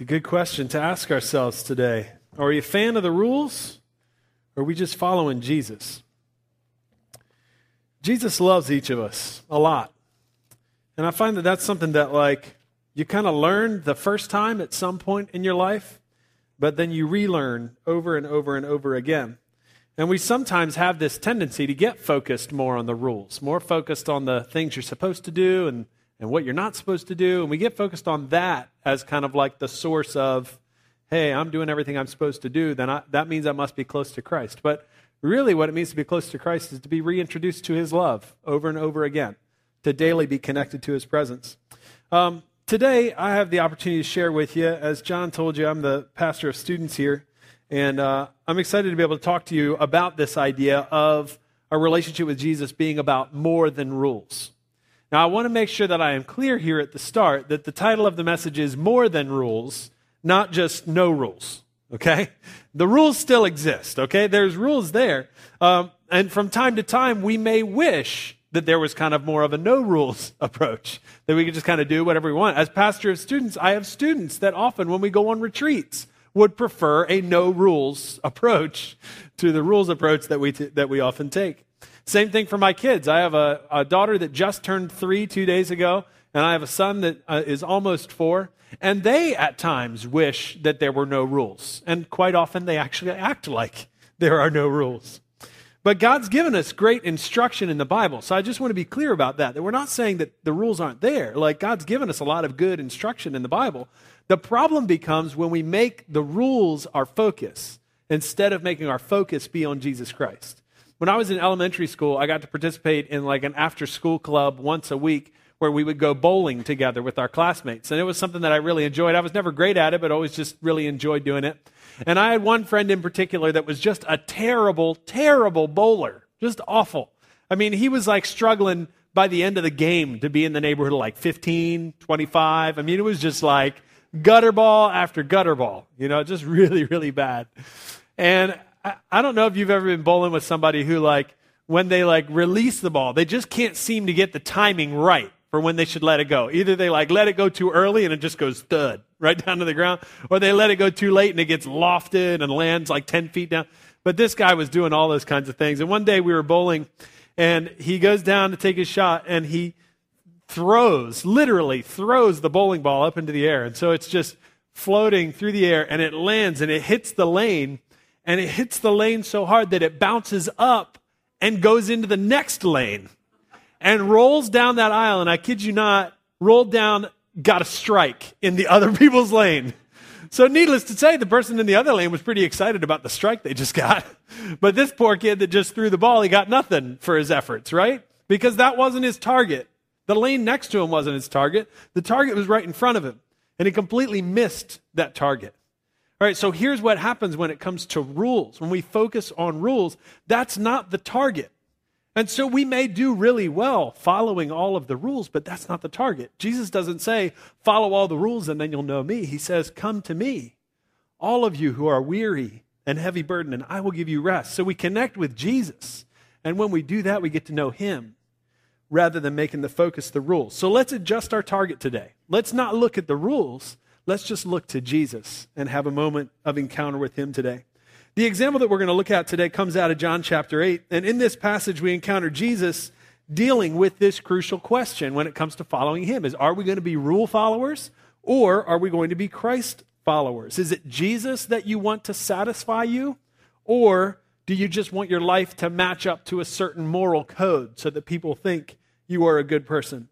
A good question to ask ourselves today. Are we a fan of the rules or are we just following Jesus? Jesus loves each of us a lot. And I find that that's something that, like, you kind of learn the first time at some point in your life, but then you relearn over and over and over again. And we sometimes have this tendency to get focused more on the rules, more focused on the things you're supposed to do and, and what you're not supposed to do. And we get focused on that as kind of like the source of, hey, I'm doing everything I'm supposed to do, then I, that means I must be close to Christ. But really, what it means to be close to Christ is to be reintroduced to his love over and over again, to daily be connected to his presence. Um, today, I have the opportunity to share with you, as John told you, I'm the pastor of students here. And uh, I'm excited to be able to talk to you about this idea of a relationship with Jesus being about more than rules. Now, I want to make sure that I am clear here at the start that the title of the message is More Than Rules, not just No Rules. Okay? The rules still exist. Okay? There's rules there. Um, and from time to time, we may wish that there was kind of more of a no rules approach, that we could just kind of do whatever we want. As pastor of students, I have students that often, when we go on retreats, would prefer a no rules approach to the rules approach that we, t- that we often take. Same thing for my kids. I have a, a, daughter that just turned three two days ago, and I have a son that uh, is almost four. And they, at times, wish that there were no rules. And quite often, they actually act like there are no rules. But God's given us great instruction in the Bible. So I just want to be clear about that, that we're not saying that the rules aren't there. Like, God's given us a lot of good instruction in the Bible. The problem becomes when we make the rules our focus instead of making our focus be on Jesus Christ. When I was in elementary school, I got to participate in like an after school club once a week where we would go bowling together with our classmates. And it was something that I really enjoyed. I was never great at it, but always just really enjoyed doing it. And I had one friend in particular that was just a terrible, terrible bowler, just awful. I mean, he was like struggling by the end of the game to be in the neighborhood of like 15, 25. I mean, it was just like, gutter ball after gutter ball, you know, just really, really bad. And I, I don't know if you've ever been bowling with somebody who, like, when they like release the ball, they just can't seem to get the timing right for when they should let it go. Either they like let it go too early and it just goes thud right down to the ground, or they let it go too late and it gets lofted and lands like 10 feet down. But this guy was doing all those kinds of things. And one day we were bowling and he goes down to take his shot and he throws, literally throws the bowling ball up into the air. And so it's just floating through the air and it lands and it hits the lane and it hits the lane so hard that it bounces up and goes into the next lane and rolls down that aisle. And I kid you not, rolled down, got a strike in the other people's lane. So, needless to say, the person in the other lane was pretty excited about the strike they just got. But this poor kid that just threw the ball, he got nothing for his efforts, right? Because that wasn't his target. The lane next to him wasn't his target. The target was right in front of him. And he completely missed that target. All right, so here's what happens when it comes to rules. When we focus on rules, that's not the target. And so we may do really well following all of the rules, but that's not the target. Jesus doesn't say, follow all the rules and then you'll know me. He says, come to me, all of you who are weary and heavy burdened, and I will give you rest. So we connect with Jesus. And when we do that, we get to know him rather than making the focus the rules. So let's adjust our target today. Let's not look at the rules. Let's just look to Jesus and have a moment of encounter with him today. The example that we're going to look at today comes out of John chapter 8. And in this passage, we encounter Jesus dealing with this crucial question when it comes to following him is are we going to be rule followers or are we going to be Christ followers? Is it Jesus that you want to satisfy you or do you just want your life to match up to a certain moral code so that people think you are a good person.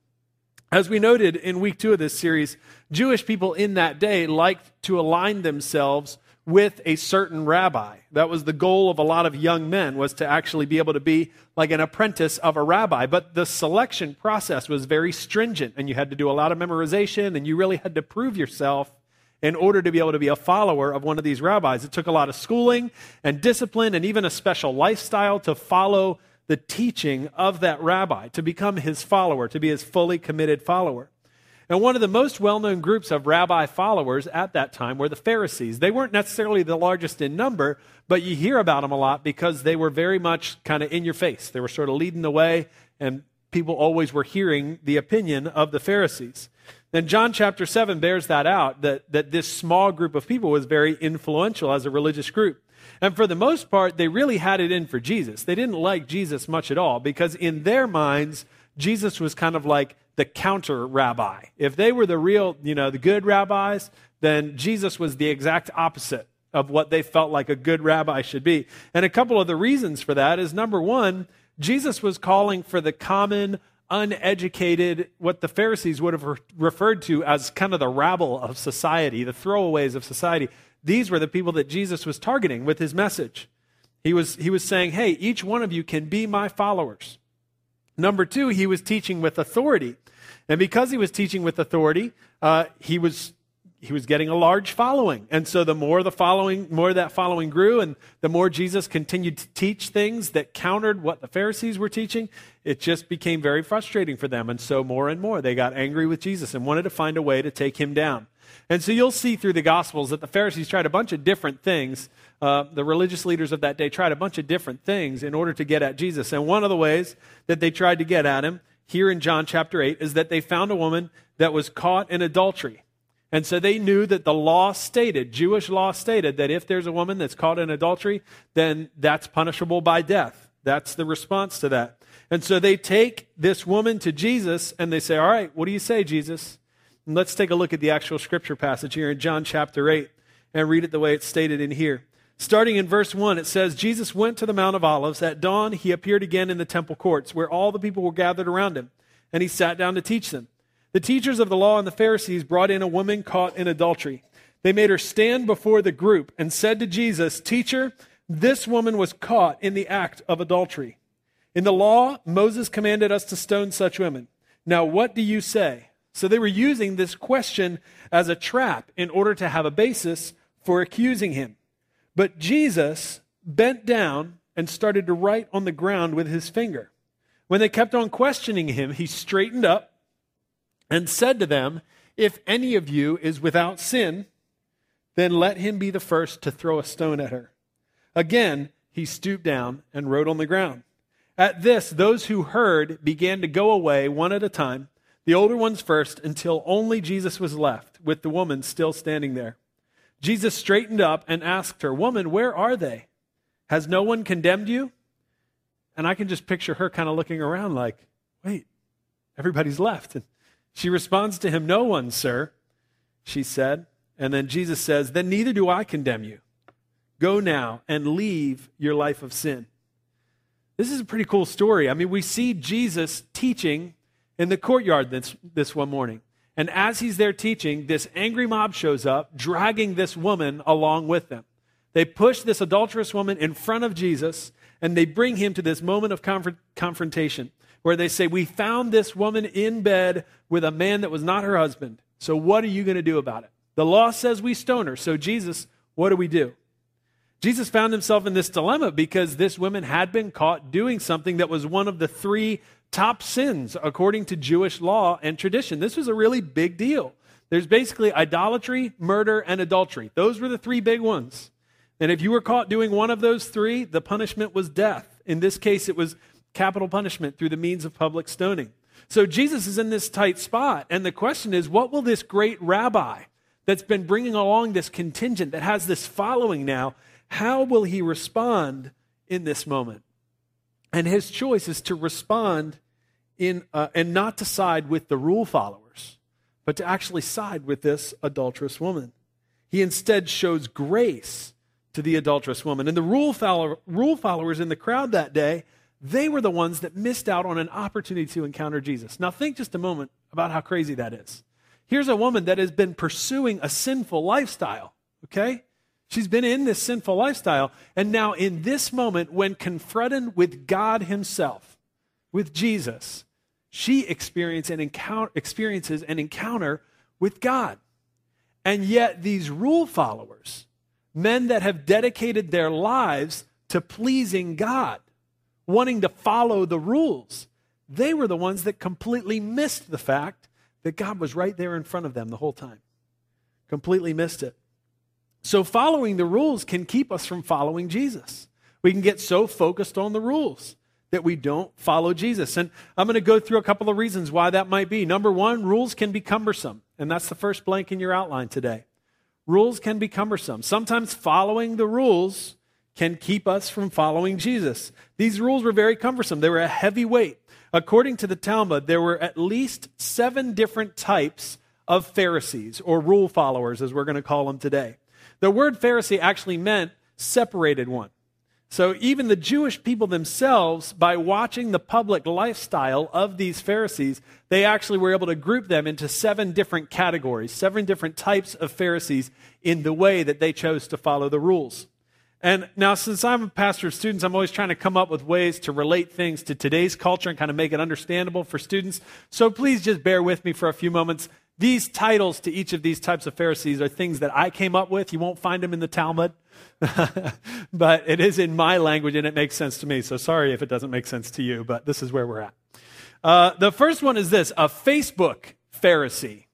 As we noted in week two of this series, Jewish people in that day liked to align themselves with a certain rabbi. That was the goal of a lot of young men was to actually be able to be like an apprentice of a rabbi. But the selection process was very stringent and you had to do a lot of memorization and you really had to prove yourself in order to be able to be a follower of one of these rabbis. It took a lot of schooling and discipline and even a special lifestyle to follow the teaching of that rabbi, to become his follower, to be his fully committed follower. And one of the most well known groups of rabbi followers at that time were the Pharisees. They weren't necessarily the largest in number, but you hear about them a lot because they were very much kind of in your face. They were sort of leading the way, and people always were hearing the opinion of the Pharisees. And John chapter 7 bears that out, that, that this small group of people was very influential as a religious group. And for the most part, they really had it in for Jesus. They didn't like Jesus much at all because in their minds, Jesus was kind of like the counter rabbi. If they were the real, you know, the good rabbis, then Jesus was the exact opposite of what they felt like a good rabbi should be. And a couple of the reasons for that is number one, Jesus was calling for the common, uneducated, what the Pharisees would have re- referred to as kind of the rabble of society, the throwaways of society. These were the people that Jesus was targeting with his message. He was, he was saying, hey, each one of you can be my followers. Number two, he was teaching with authority. And because he was teaching with authority, uh, he was he was getting a large following. And so the more the following, more that following grew, and the more Jesus continued to teach things that countered what the Pharisees were teaching, it just became very frustrating for them. And so more and more they got angry with Jesus and wanted to find a way to take him down. And so you'll see through the Gospels that the Pharisees tried a bunch of different things. Uh, the religious leaders of that day tried a bunch of different things in order to get at Jesus. And one of the ways that they tried to get at him here in John chapter 8 is that they found a woman that was caught in adultery. And so they knew that the law stated, Jewish law stated, that if there's a woman that's caught in adultery, then that's punishable by death. That's the response to that. And so they take this woman to Jesus and they say, All right, what do you say, Jesus? And let's take a look at the actual scripture passage here in John chapter 8 and read it the way it's stated in here. Starting in verse 1, it says, Jesus went to the Mount of Olives. At dawn, he appeared again in the temple courts, where all the people were gathered around him, and he sat down to teach them. The teachers of the law and the Pharisees brought in a woman caught in adultery. They made her stand before the group and said to Jesus, Teacher, this woman was caught in the act of adultery. In the law, Moses commanded us to stone such women. Now, what do you say? So they were using this question as a trap in order to have a basis for accusing him. But Jesus bent down and started to write on the ground with his finger. When they kept on questioning him, he straightened up and said to them, If any of you is without sin, then let him be the first to throw a stone at her. Again, he stooped down and wrote on the ground. At this, those who heard began to go away one at a time, the older ones first, until only Jesus was left, with the woman still standing there. Jesus straightened up and asked her, Woman, where are they? Has no one condemned you? And I can just picture her kind of looking around like, Wait, everybody's left. And she responds to him, No one, sir, she said. And then Jesus says, Then neither do I condemn you. Go now and leave your life of sin. This is a pretty cool story. I mean, we see Jesus teaching in the courtyard this, this one morning. And as he's there teaching, this angry mob shows up, dragging this woman along with them. They push this adulterous woman in front of Jesus, and they bring him to this moment of confrontation where they say, We found this woman in bed with a man that was not her husband. So what are you going to do about it? The law says we stone her. So, Jesus, what do we do? Jesus found himself in this dilemma because this woman had been caught doing something that was one of the three top sins according to Jewish law and tradition. This was a really big deal. There's basically idolatry, murder, and adultery. Those were the three big ones. And if you were caught doing one of those three, the punishment was death. In this case, it was capital punishment through the means of public stoning. So Jesus is in this tight spot. And the question is what will this great rabbi that's been bringing along this contingent, that has this following now, how will he respond in this moment? And his choice is to respond in, uh, and not to side with the rule followers, but to actually side with this adulterous woman. He instead shows grace to the adulterous woman. And the rule, follower, rule followers in the crowd that day they were the ones that missed out on an opportunity to encounter Jesus. Now, think just a moment about how crazy that is. Here's a woman that has been pursuing a sinful lifestyle, okay? She's been in this sinful lifestyle. And now, in this moment, when confronted with God Himself, with Jesus, she experiences an encounter, experiences an encounter with God. And yet, these rule followers, men that have dedicated their lives to pleasing God, wanting to follow the rules. They were the ones that completely missed the fact that God was right there in front of them the whole time. Completely missed it. So, following the rules can keep us from following Jesus. We can get so focused on the rules that we don't follow Jesus. And I'm going to go through a couple of reasons why that might be. Number one, rules can be cumbersome. And that's the first blank in your outline today. Rules can be cumbersome. Sometimes following the rules can keep us from following Jesus. These rules were very cumbersome, they were a heavy weight. According to the Talmud, there were at least seven different types of Pharisees, or rule followers, as we're going to call them today. The word Pharisee actually meant separated one. So even the Jewish people themselves, by watching the public lifestyle of these Pharisees, they actually were able to group them into seven different categories, seven different types of Pharisees in the way that they chose to follow the rules. And now, since I'm a pastor of students, I'm always trying to come up with ways to relate things to today's culture and kind of make it understandable for students. So please just bear with me for a few moments. These titles to each of these types of Pharisees are things that I came up with. You won't find them in the Talmud, but it is in my language and it makes sense to me. So sorry if it doesn't make sense to you, but this is where we're at. Uh, the first one is this a Facebook Pharisee.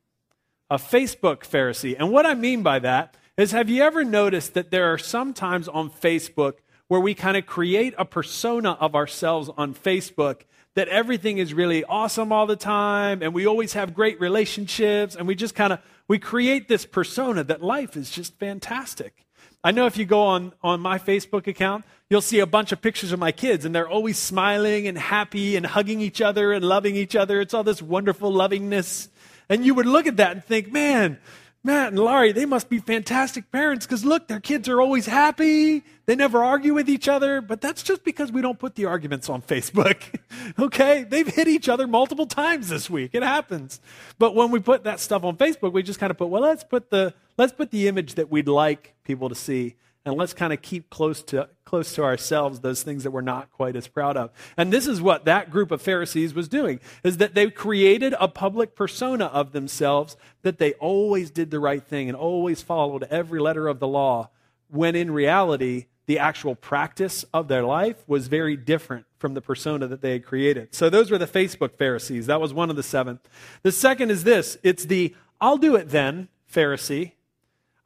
A Facebook Pharisee. And what I mean by that is have you ever noticed that there are sometimes on Facebook where we kind of create a persona of ourselves on Facebook that everything is really awesome all the time and we always have great relationships and we just kind of we create this persona that life is just fantastic. I know if you go on on my facebook account you'll see a bunch of pictures of my kids and they're always smiling and happy and hugging each other and loving each other. It's all this wonderful lovingness. And you would look at that and think man Matt and Laurie, they must be fantastic parents because look, their kids are always happy. They never argue with each other, but that's just because we don't put the arguments on Facebook. okay? They've hit each other multiple times this week. It happens. But when we put that stuff on Facebook, we just kind of put, well, let's put the let's put the image that we'd like people to see and let's kind of keep close to close to ourselves those things that we're not quite as proud of. And this is what that group of pharisees was doing is that they created a public persona of themselves that they always did the right thing and always followed every letter of the law when in reality the actual practice of their life was very different from the persona that they had created. So those were the facebook pharisees. That was one of the seven. The second is this. It's the i'll do it then pharisee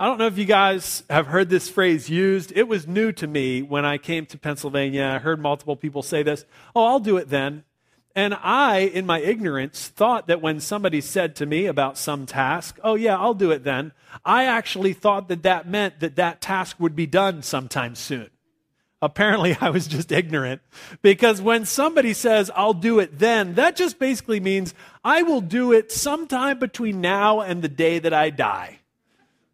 I don't know if you guys have heard this phrase used. It was new to me when I came to Pennsylvania. I heard multiple people say this. Oh, I'll do it then. And I, in my ignorance, thought that when somebody said to me about some task, oh, yeah, I'll do it then, I actually thought that that meant that that task would be done sometime soon. Apparently, I was just ignorant because when somebody says, I'll do it then, that just basically means I will do it sometime between now and the day that I die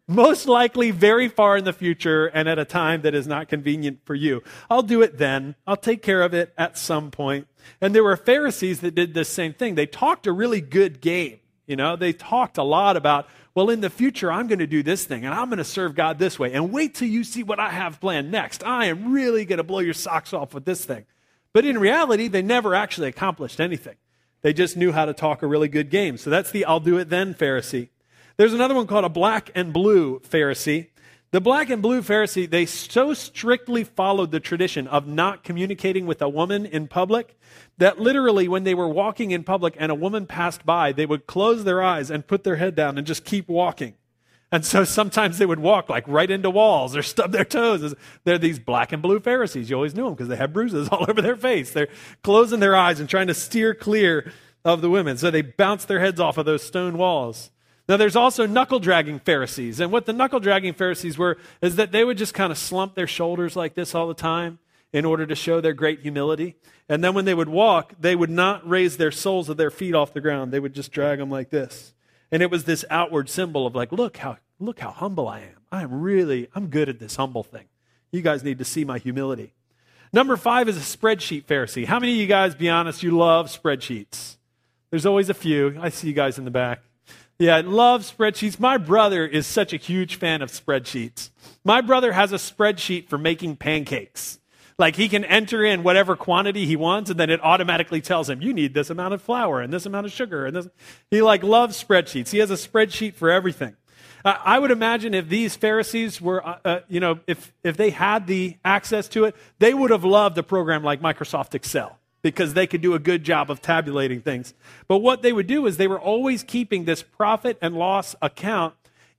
most likely very far in the future and at a time that is not convenient for you. I'll do it then. I'll take care of it at some point. And there were Pharisees that did the same thing. They talked a really good game. You know, they talked a lot about, well, in the future, I'm going to do this thing and I'm going to serve God this way. And wait till you see what I have planned next. I am really going to blow your socks off with this thing. But in reality, they never actually accomplished anything. They just knew how to talk a really good game. So that's the I'll do it then Pharisee. There's another one called a black and blue Pharisee. The black and blue Pharisee, they so strictly followed the tradition of not communicating with a woman in public that literally when they were walking in public and a woman passed by, they would close their eyes and put their head down and just keep walking. And so sometimes they would walk like right into walls or stub their toes. They're these black and blue Pharisees. You always knew them because they had bruises all over their face. They're closing their eyes and trying to steer clear of the women. So they bounce their heads off of those stone walls. Now, there's also knuckle dragging Pharisees. And what the knuckle dragging Pharisees were is that they would just kind of slump their shoulders like this all the time in order to show their great humility. And then when they would walk, they would not raise their soles of their feet off the ground. They would just drag them like this. And it was this outward symbol of like, look how, look how humble I am. I'm really, I'm good at this humble thing. You guys need to see my humility. Number five is a spreadsheet Pharisee. How many of you guys, be honest, you love spreadsheets? There's always a few. I see you guys in the back. Yeah, I love spreadsheets. My brother is such a huge fan of spreadsheets. My brother has a spreadsheet for making pancakes. Like he can enter in whatever quantity he wants, and then it automatically tells him, you need this amount of flour and this amount of sugar. And this. He like loves spreadsheets. He has a spreadsheet for everything. I would imagine if these Pharisees were, uh, uh, you know, if, if they had the access to it, they would have loved a program like Microsoft Excel because they could do a good job of tabulating things. But what they would do is they were always keeping this profit and loss account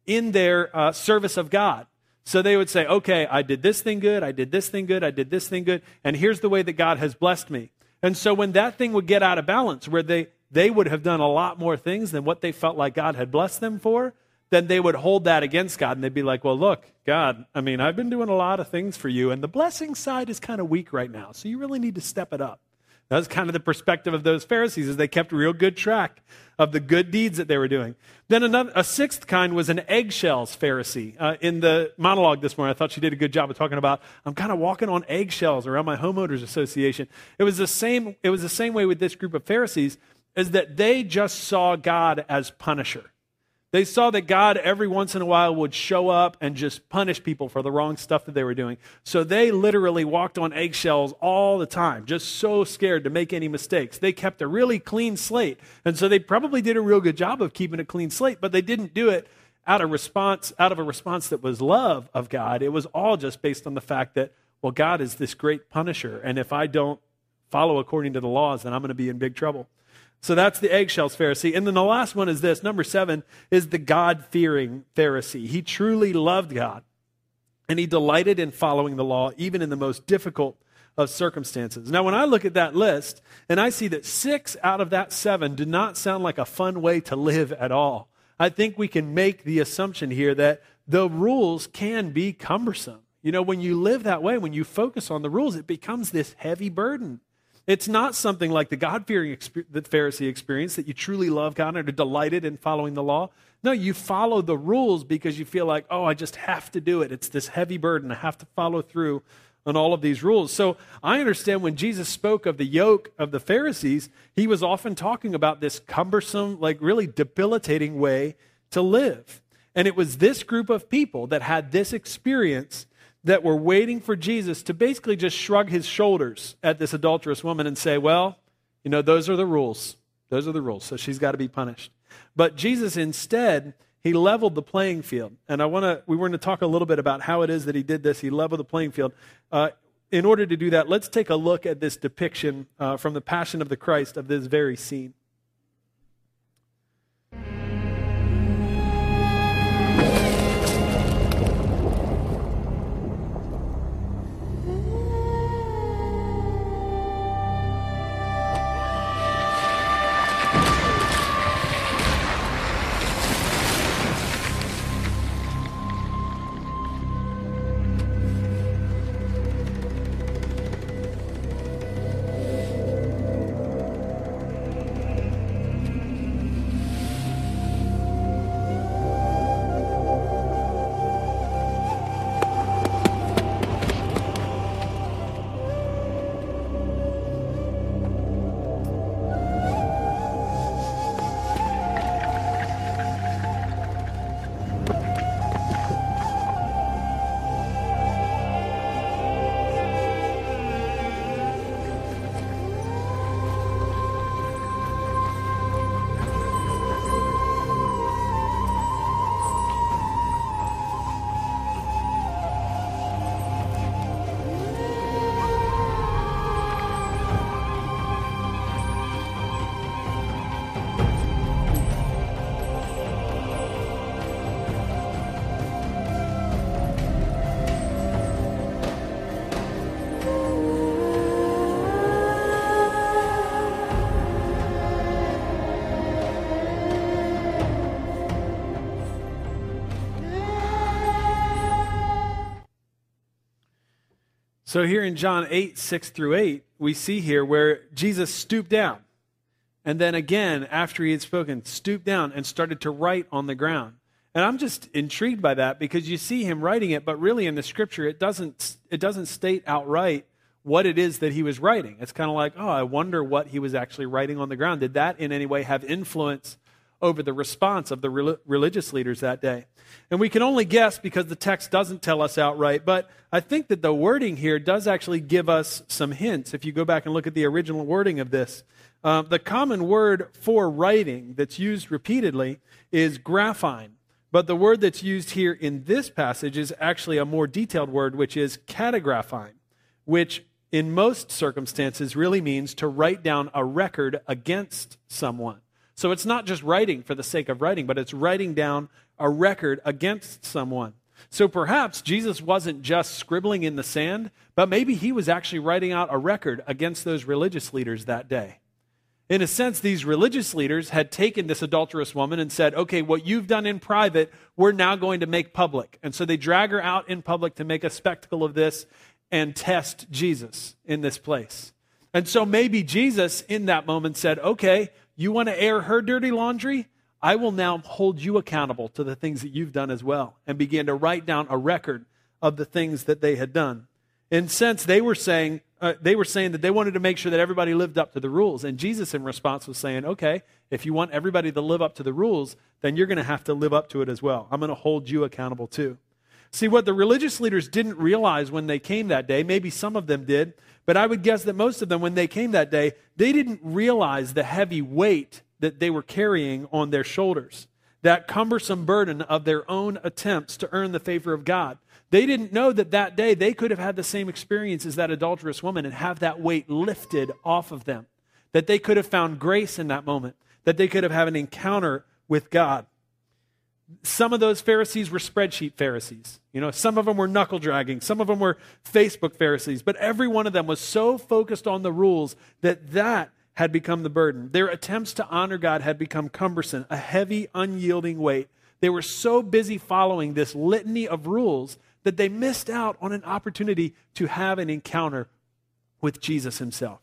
in their uh, service of God. So they would say, okay, I did this thing good, I did this thing good, I did this thing good, and here's the way that God has blessed me. And so when that thing would get out of balance, where they, they would have done a lot more things than what they felt like God had blessed them for, then they would hold that against God and they'd be like, well, look, God, I mean, I've been doing a lot of things for you, and the blessing side is kind of weak right now, so you really need to step it up. That was kind of the perspective of those Pharisees, as they kept real good track of the good deeds that they were doing. Then another, a sixth kind was an eggshells Pharisee. Uh, in the monologue this morning, I thought she did a good job of talking about I'm kind of walking on eggshells around my homeowners association. It was the same. It was the same way with this group of Pharisees, is that they just saw God as punisher. They saw that God every once in a while would show up and just punish people for the wrong stuff that they were doing. So they literally walked on eggshells all the time, just so scared to make any mistakes. They kept a really clean slate. And so they probably did a real good job of keeping a clean slate, but they didn't do it out of response out of a response that was love of God. It was all just based on the fact that well God is this great punisher and if I don't follow according to the laws then I'm going to be in big trouble. So that's the eggshells Pharisee. And then the last one is this number seven is the God fearing Pharisee. He truly loved God and he delighted in following the law, even in the most difficult of circumstances. Now, when I look at that list and I see that six out of that seven do not sound like a fun way to live at all, I think we can make the assumption here that the rules can be cumbersome. You know, when you live that way, when you focus on the rules, it becomes this heavy burden. It's not something like the God fearing the Pharisee experience that you truly love God and are delighted in following the law. No, you follow the rules because you feel like, oh, I just have to do it. It's this heavy burden. I have to follow through on all of these rules. So I understand when Jesus spoke of the yoke of the Pharisees, he was often talking about this cumbersome, like really debilitating way to live. And it was this group of people that had this experience that were waiting for Jesus to basically just shrug his shoulders at this adulterous woman and say, well, you know, those are the rules. Those are the rules. So she's got to be punished. But Jesus instead, he leveled the playing field. And I want to, we want to talk a little bit about how it is that he did this. He leveled the playing field. Uh, in order to do that, let's take a look at this depiction uh, from the Passion of the Christ of this very scene. So here in John 8, 6 through 8, we see here where Jesus stooped down. And then again, after he had spoken, stooped down and started to write on the ground. And I'm just intrigued by that because you see him writing it, but really in the scripture, it doesn't, it doesn't state outright what it is that he was writing. It's kind of like, oh, I wonder what he was actually writing on the ground. Did that in any way have influence over the response of the religious leaders that day. And we can only guess because the text doesn't tell us outright, but I think that the wording here does actually give us some hints. If you go back and look at the original wording of this, uh, the common word for writing that's used repeatedly is graphein. But the word that's used here in this passage is actually a more detailed word, which is katagraphein, which in most circumstances really means to write down a record against someone. So it's not just writing for the sake of writing, but it's writing down a record against someone. So perhaps Jesus wasn't just scribbling in the sand, but maybe he was actually writing out a record against those religious leaders that day. In a sense, these religious leaders had taken this adulterous woman and said, okay, what you've done in private, we're now going to make public. And so they drag her out in public to make a spectacle of this and test Jesus in this place. And so maybe Jesus in that moment said, okay, you want to air her dirty laundry? I will now hold you accountable to the things that you've done as well, and began to write down a record of the things that they had done. In sense, they were saying, uh, they were saying that they wanted to make sure that everybody lived up to the rules. And Jesus, in response, was saying, okay, if you want everybody to live up to the rules, then you're going to have to live up to it as well. I'm going to hold you accountable too. See, what the religious leaders didn't realize when they came that day, maybe some of them did, but I would guess that most of them, when they came that day, they didn't realize the heavy weight that they were carrying on their shoulders, that cumbersome burden of their own attempts to earn the favor of God. They didn't know that that day they could have had the same experience as that adulterous woman and have that weight lifted off of them. That they could have found grace in that moment. That they could have had an encounter with God. Some of those Pharisees were spreadsheet Pharisees. You know, some of them were knuckle dragging, some of them were Facebook Pharisees, but every one of them was so focused on the rules that that had become the burden. Their attempts to honor God had become cumbersome, a heavy, unyielding weight. They were so busy following this litany of rules that they missed out on an opportunity to have an encounter with Jesus himself.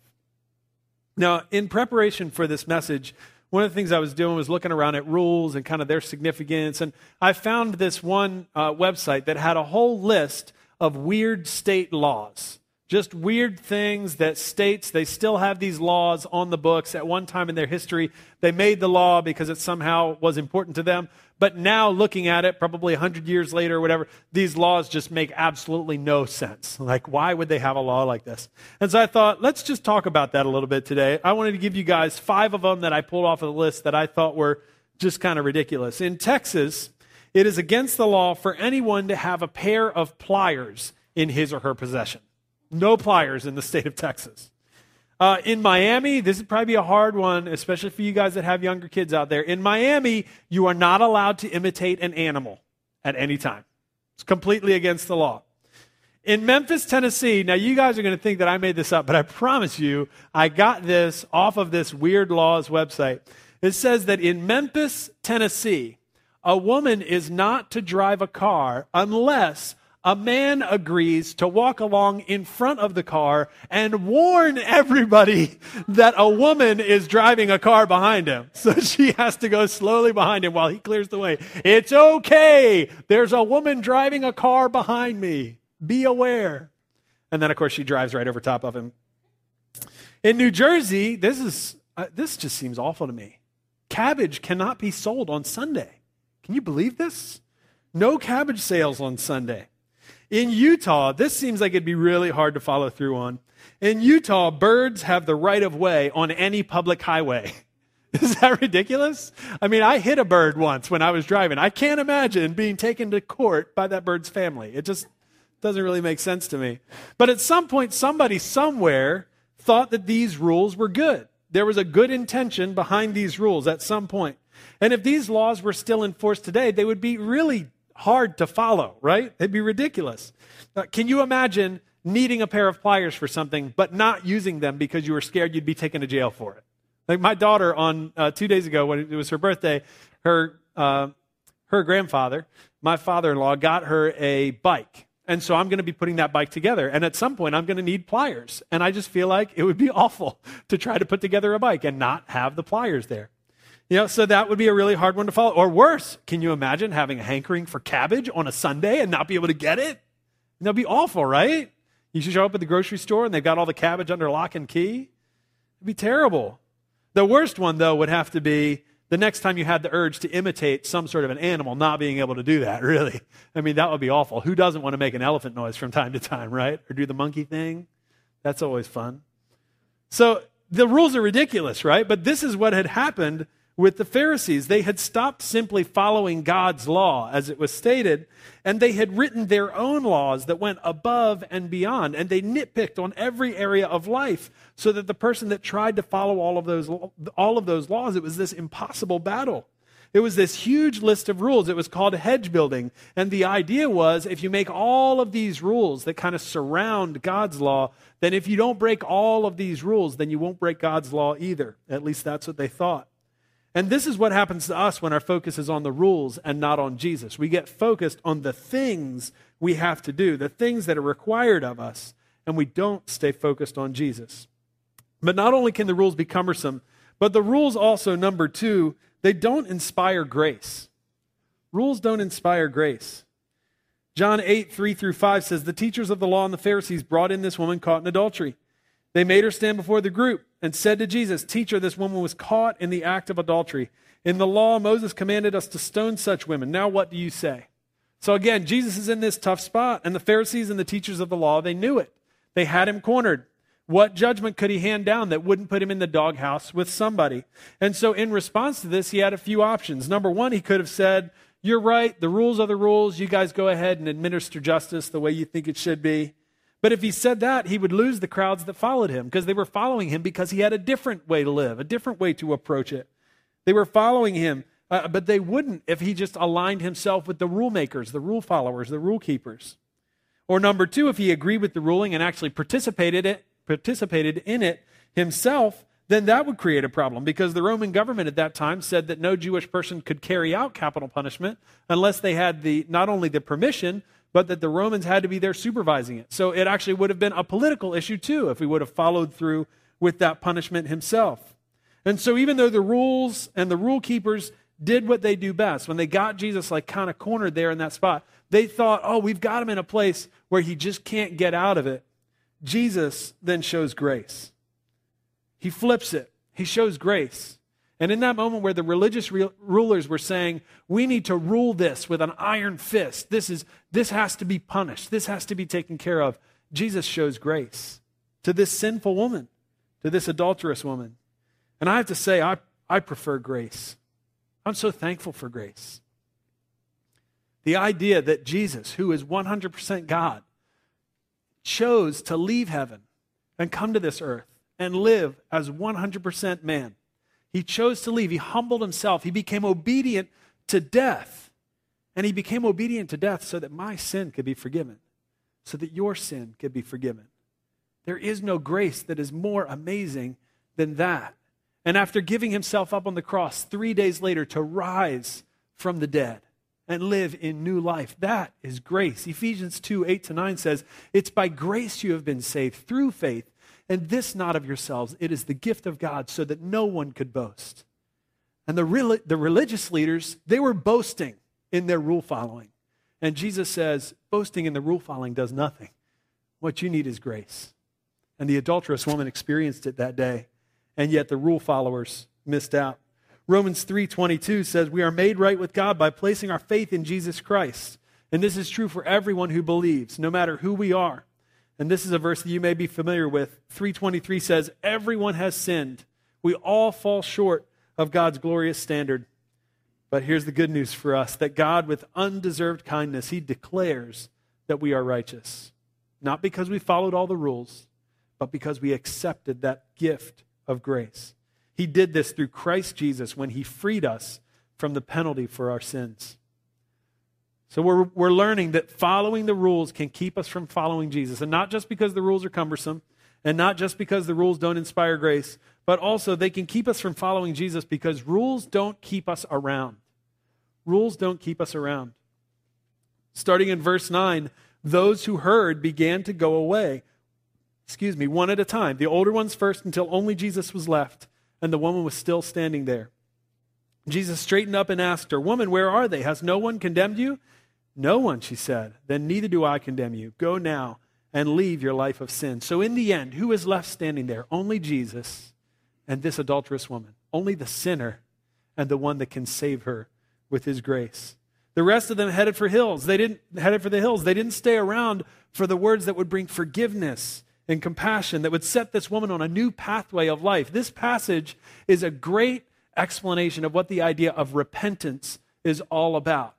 Now, in preparation for this message, one of the things I was doing was looking around at rules and kind of their significance. And I found this one uh, website that had a whole list of weird state laws. Just weird things that states, they still have these laws on the books. At one time in their history, they made the law because it somehow was important to them. But now, looking at it, probably 100 years later or whatever, these laws just make absolutely no sense. Like, why would they have a law like this? And so I thought, let's just talk about that a little bit today. I wanted to give you guys five of them that I pulled off of the list that I thought were just kind of ridiculous. In Texas, it is against the law for anyone to have a pair of pliers in his or her possession. No pliers in the state of Texas. Uh, in Miami, this would probably be a hard one, especially for you guys that have younger kids out there. In Miami, you are not allowed to imitate an animal at any time. It's completely against the law. In Memphis, Tennessee, now you guys are going to think that I made this up, but I promise you, I got this off of this Weird Laws website. It says that in Memphis, Tennessee, a woman is not to drive a car unless a man agrees to walk along in front of the car and warn everybody that a woman is driving a car behind him. So she has to go slowly behind him while he clears the way. It's okay. There's a woman driving a car behind me. Be aware. And then, of course, she drives right over top of him. In New Jersey, this is uh, this just seems awful to me. Cabbage cannot be sold on Sunday. Can you believe this? No cabbage sales on Sunday. In Utah, this seems like it'd be really hard to follow through on. In Utah, birds have the right of way on any public highway. Is that ridiculous? I mean, I hit a bird once when I was driving. I can't imagine being taken to court by that bird's family. It just doesn't really make sense to me. But at some point, somebody somewhere thought that these rules were good. There was a good intention behind these rules at some point. And if these laws were still enforced today, they would be really hard to follow, right? It'd be ridiculous. Uh, can you imagine needing a pair of pliers for something, but not using them because you were scared you'd be taken to jail for it? Like my daughter on uh, two days ago when it was her birthday, her uh, her grandfather, my father-in-law, got her a bike. And so I'm going to be putting that bike together. And at some point, I'm going to need pliers. And I just feel like it would be awful to try to put together a bike and not have the pliers there. You know, so that would be a really hard one to follow. Or worse, can you imagine having a hankering for cabbage on a Sunday and not be able to get it? That'd be awful, right? You should show up at the grocery store and they've got all the cabbage under lock and key. It'd be terrible. The worst one, though, would have to be the next time you had the urge to imitate some sort of an animal, not being able to do that, really. I mean, that would be awful. Who doesn't want to make an elephant noise from time to time, right? Or do the monkey thing? That's always fun. So the rules are ridiculous, right? But this is what had happened with the Pharisees. They had stopped simply following God's law, as it was stated, and they had written their own laws that went above and beyond. And they nitpicked on every area of life so that the person that tried to follow all of those, all of those laws, it was this impossible battle. It was this huge list of rules. It was called hedge building. And the idea was if you make all of these rules that kind of surround God's law, then if you don't break all of these rules, then you won't break God's law either. At least that's what they thought. And this is what happens to us when our focus is on the rules and not on Jesus. We get focused on the things we have to do, the things that are required of us, and we don't stay focused on Jesus. But not only can the rules be cumbersome, but the rules also, number two, they don't inspire grace. Rules don't inspire grace. John 8, 3 through 5 says, The teachers of the law and the Pharisees brought in this woman caught in adultery. They made her stand before the group and said to Jesus, Teacher, this woman was caught in the act of adultery. In the law, Moses commanded us to stone such women. Now, what do you say? So, again, Jesus is in this tough spot, and the Pharisees and the teachers of the law, they knew it. They had him cornered. What judgment could he hand down that wouldn't put him in the doghouse with somebody? And so, in response to this, he had a few options. Number one, he could have said, You're right, the rules are the rules. You guys go ahead and administer justice the way you think it should be. But if he said that, he would lose the crowds that followed him because they were following him because he had a different way to live, a different way to approach it. They were following him, uh, but they wouldn't if he just aligned himself with the rule makers, the rule followers, the rule keepers. Or number two, if he agreed with the ruling and actually participated it, participated in it himself, then that would create a problem because the Roman government at that time said that no Jewish person could carry out capital punishment unless they had the not only the permission but that the Romans had to be there supervising it. So it actually would have been a political issue too if he would have followed through with that punishment himself. And so even though the rules and the rule keepers did what they do best, when they got Jesus like kind of cornered there in that spot, they thought, oh, we've got him in a place where he just can't get out of it. Jesus then shows grace. He flips it. He shows grace. And in that moment where the religious re- rulers were saying, we need to rule this with an iron fist, this, is, this has to be punished, this has to be taken care of, Jesus shows grace to this sinful woman, to this adulterous woman. And I have to say, I, I prefer grace. I'm so thankful for grace. The idea that Jesus, who is 100% God, chose to leave heaven and come to this earth and live as 100% man he chose to leave. He humbled himself. He became obedient to death. And he became obedient to death so that my sin could be forgiven, so that your sin could be forgiven. There is no grace that is more amazing than that. And after giving himself up on the cross three days later to rise from the dead and live in new life, that is grace. Ephesians 2 8 to 9 says, It's by grace you have been saved through faith and this not of yourselves, it is the gift of God, so that no one could boast. And the, real, the religious leaders, they were boasting in their rule following. And Jesus says, boasting in the rule following does nothing. What you need is grace. And the adulterous woman experienced it that day, and yet the rule followers missed out. Romans 3:22 says we are made right with God by placing our faith in Jesus Christ. And this is true for everyone who believes, no matter who we are and this is a verse that you may be familiar with. 323 says, Everyone has sinned. We all fall short of God's glorious standard. But here's the good news for us that God, with undeserved kindness, He declares that we are righteous. Not because we followed all the rules, but because we accepted that gift of grace. He did this through Christ Jesus when He freed us from the penalty for our sins. So we're, we're learning that following the rules can keep us from following Jesus. And not just because the rules are cumbersome, and not just because the rules don't inspire grace, but also they can keep us from following Jesus because rules don't keep us around. Rules don't keep us around. Starting in verse 9, those who heard began to go away. Excuse me, one at a time. The older ones first until only Jesus was left, and the woman was still standing there. Jesus straightened up and asked her, Woman, where are they? Has no one condemned you? No one, she said. Then neither do I condemn you. Go now and leave your life of sin. So, in the end, who is left standing there? Only Jesus and this adulterous woman. Only the sinner and the one that can save her with his grace. The rest of them headed for hills. They didn't headed for the hills. They didn't stay around for the words that would bring forgiveness and compassion that would set this woman on a new pathway of life. This passage is a great explanation of what the idea of repentance is all about.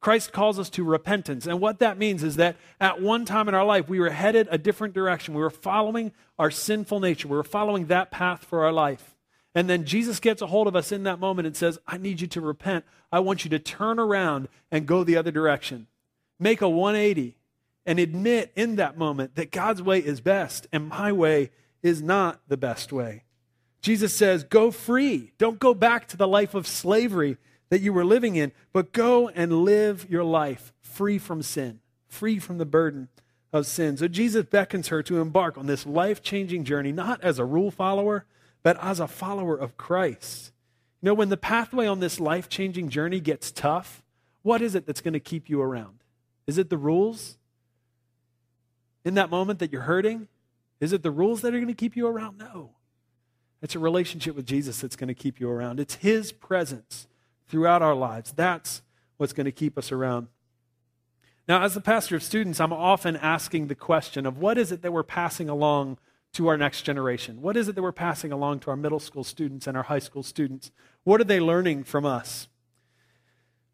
Christ calls us to repentance. And what that means is that at one time in our life, we were headed a different direction. We were following our sinful nature, we were following that path for our life. And then Jesus gets a hold of us in that moment and says, I need you to repent. I want you to turn around and go the other direction. Make a 180 and admit in that moment that God's way is best and my way is not the best way. Jesus says, Go free. Don't go back to the life of slavery that you were living in, but go and live your life free from sin, free from the burden of sin. So Jesus beckons her to embark on this life changing journey, not as a rule follower, but as a follower of Christ. You know, when the pathway on this life changing journey gets tough, what is it that's going to keep you around? Is it the rules? In that moment that you're hurting? Is it the rules that are going to keep you around? No. It's a relationship with Jesus that's going to keep you around. It's His presence throughout our lives. That's what's going to keep us around. Now, as the pastor of students, I'm often asking the question of what is it that we're passing along to our next generation? What is it that we're passing along to our middle school students and our high school students? What are they learning from us?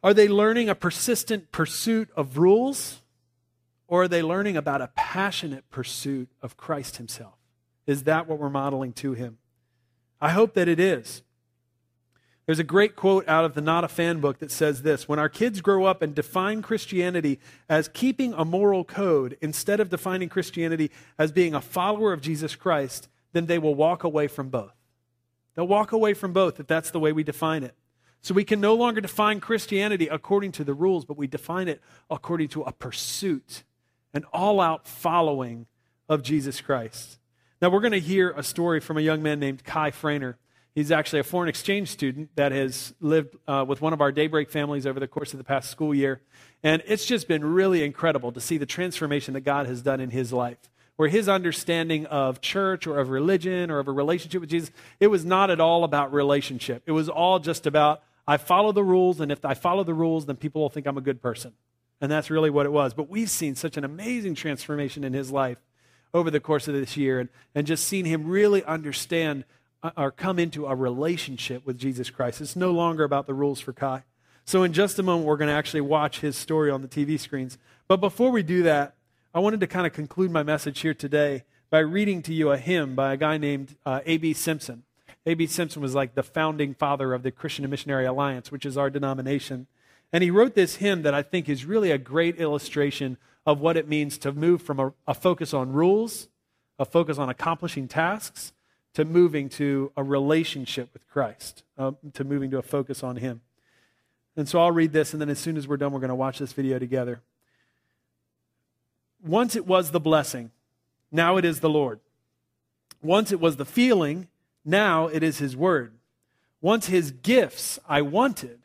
Are they learning a persistent pursuit of rules? Or are they learning about a passionate pursuit of Christ Himself? Is that what we're modeling to Him? I hope that it is. There's a great quote out of the Not a Fan book that says this When our kids grow up and define Christianity as keeping a moral code instead of defining Christianity as being a follower of Jesus Christ, then they will walk away from both. They'll walk away from both if that's the way we define it. So we can no longer define Christianity according to the rules, but we define it according to a pursuit, an all out following of Jesus Christ. Now, we're going to hear a story from a young man named Kai Frainer. He's actually a foreign exchange student that has lived uh, with one of our daybreak families over the course of the past school year. And it's just been really incredible to see the transformation that God has done in his life. Where his understanding of church or of religion or of a relationship with Jesus, it was not at all about relationship. It was all just about, I follow the rules, and if I follow the rules, then people will think I'm a good person. And that's really what it was. But we've seen such an amazing transformation in his life over the course of this year and, and just seen him really understand or come into a relationship with Jesus Christ. It's no longer about the rules for Kai. So, in just a moment, we're going to actually watch his story on the TV screens. But before we do that, I wanted to kind of conclude my message here today by reading to you a hymn by a guy named uh, A.B. Simpson. A.B. Simpson was like the founding father of the Christian and Missionary Alliance, which is our denomination. And he wrote this hymn that I think is really a great illustration of what it means to move from a, a focus on rules, a focus on accomplishing tasks, to moving to a relationship with Christ, uh, to moving to a focus on Him. And so I'll read this, and then as soon as we're done, we're going to watch this video together. Once it was the blessing, now it is the Lord. Once it was the feeling, now it is His word. Once His gifts I wanted,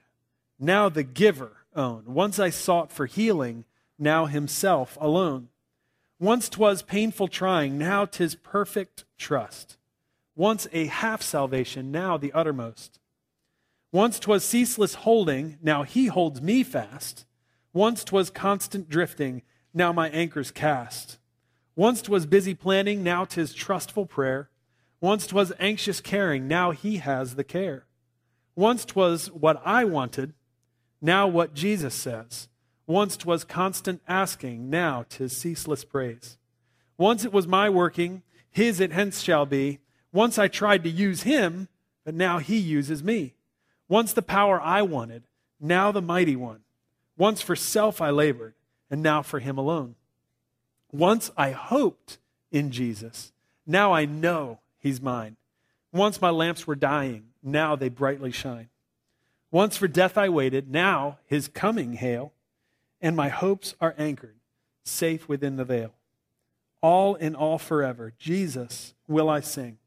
now the giver own. Once I sought for healing, now Himself alone. Once 'twas painful trying, now 'tis perfect trust. Once a half salvation, now the uttermost. Once 'twas ceaseless holding, now he holds me fast. Once 'twas constant drifting, now my anchor's cast. Once 'twas busy planning, now 'tis trustful prayer. Once 'twas anxious caring, now he has the care. Once 'twas what I wanted, now what Jesus says. Once 'twas constant asking, now 'tis ceaseless praise. Once it was my working, his it hence shall be. Once I tried to use him, but now he uses me. Once the power I wanted, now the mighty one. Once for self I labored, and now for him alone. Once I hoped in Jesus, now I know he's mine. Once my lamps were dying, now they brightly shine. Once for death I waited, now his coming hail, and my hopes are anchored, safe within the veil. All in all forever, Jesus will I sing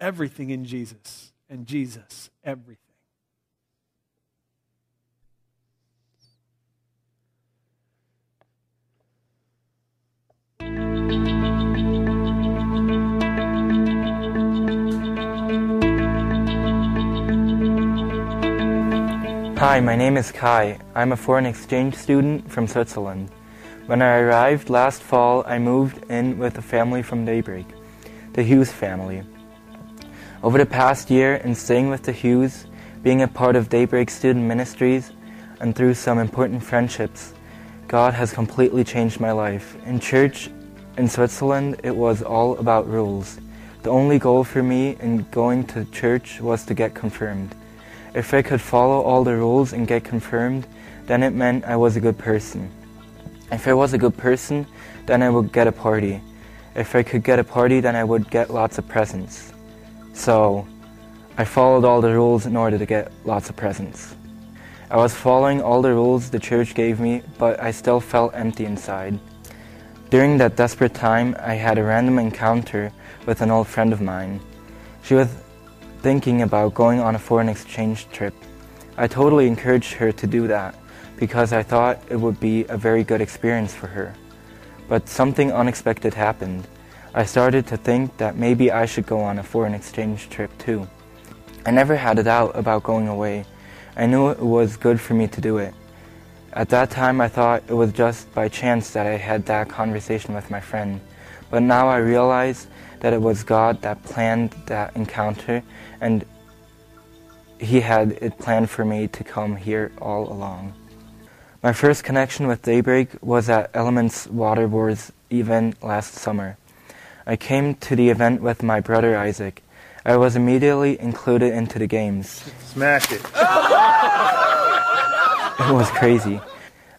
everything in Jesus, and Jesus, everything. Hi, my name is Kai. I'm a foreign exchange student from Switzerland. When I arrived last fall, I moved in with a family from Daybreak, the Hughes family. Over the past year, in staying with the Hughes, being a part of Daybreak Student Ministries, and through some important friendships, God has completely changed my life. In church in Switzerland, it was all about rules. The only goal for me in going to church was to get confirmed. If I could follow all the rules and get confirmed, then it meant I was a good person. If I was a good person, then I would get a party. If I could get a party, then I would get lots of presents. So, I followed all the rules in order to get lots of presents. I was following all the rules the church gave me, but I still felt empty inside. During that desperate time, I had a random encounter with an old friend of mine. She was thinking about going on a foreign exchange trip. I totally encouraged her to do that because I thought it would be a very good experience for her. But something unexpected happened. I started to think that maybe I should go on a foreign exchange trip too. I never had a doubt about going away. I knew it was good for me to do it. At that time, I thought it was just by chance that I had that conversation with my friend. But now I realize that it was God that planned that encounter, and He had it planned for me to come here all along. My first connection with Daybreak was at Elements Water Wars event last summer. I came to the event with my brother Isaac. I was immediately included into the games. Smash it. It was crazy.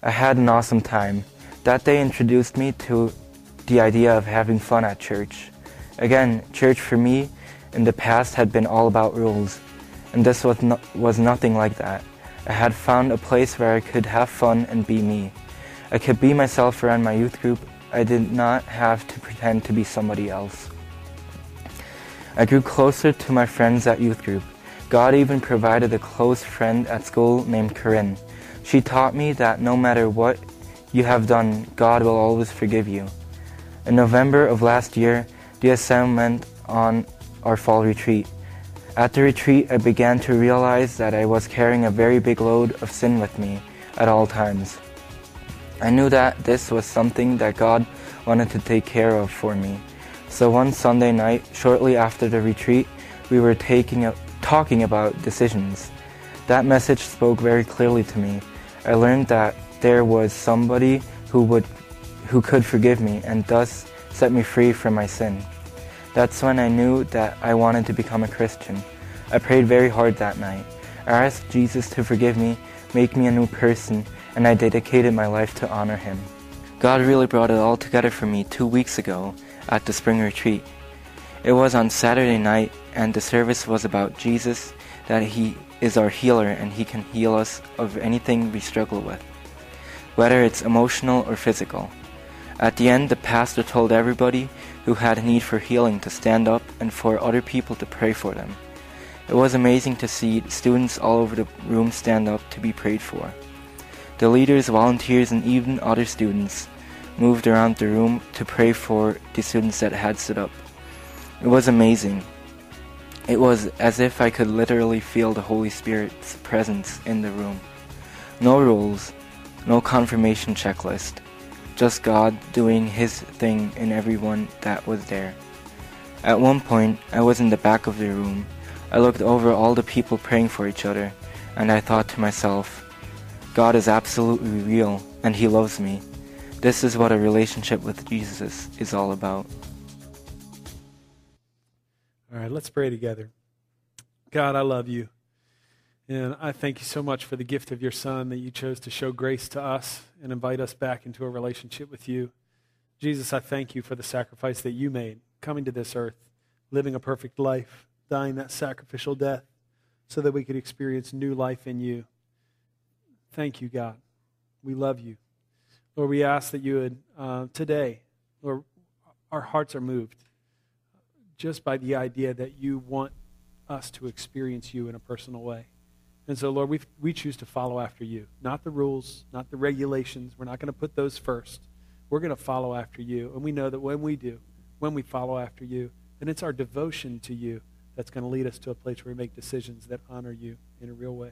I had an awesome time. That day introduced me to the idea of having fun at church. Again, church for me in the past had been all about rules, and this was, no, was nothing like that. I had found a place where I could have fun and be me. I could be myself around my youth group. I did not have to pretend to be somebody else. I grew closer to my friends at youth group. God even provided a close friend at school named Corinne. She taught me that no matter what you have done, God will always forgive you. In November of last year, DSM went on our fall retreat. At the retreat, I began to realize that I was carrying a very big load of sin with me at all times. I knew that this was something that God wanted to take care of for me. So one Sunday night, shortly after the retreat, we were taking a, talking about decisions. That message spoke very clearly to me. I learned that there was somebody who would who could forgive me and thus set me free from my sin. That's when I knew that I wanted to become a Christian. I prayed very hard that night. I asked Jesus to forgive me, make me a new person, and I dedicated my life to honor him. God really brought it all together for me two weeks ago at the spring retreat. It was on Saturday night, and the service was about Jesus, that he is our healer and he can heal us of anything we struggle with, whether it's emotional or physical. At the end, the pastor told everybody who had a need for healing to stand up and for other people to pray for them. It was amazing to see students all over the room stand up to be prayed for. The leaders, volunteers, and even other students moved around the room to pray for the students that had stood up. It was amazing. It was as if I could literally feel the Holy Spirit's presence in the room. No rules, no confirmation checklist, just God doing His thing in everyone that was there. At one point, I was in the back of the room. I looked over all the people praying for each other, and I thought to myself, God is absolutely real, and He loves me. This is what a relationship with Jesus is all about. All right, let's pray together. God, I love you. And I thank you so much for the gift of your Son that you chose to show grace to us and invite us back into a relationship with you. Jesus, I thank you for the sacrifice that you made, coming to this earth, living a perfect life, dying that sacrificial death, so that we could experience new life in you. Thank you, God. We love you. Lord, we ask that you would, uh, today, Lord, our hearts are moved just by the idea that you want us to experience you in a personal way. And so, Lord, we, we choose to follow after you, not the rules, not the regulations. We're not going to put those first. We're going to follow after you. And we know that when we do, when we follow after you, then it's our devotion to you that's going to lead us to a place where we make decisions that honor you in a real way.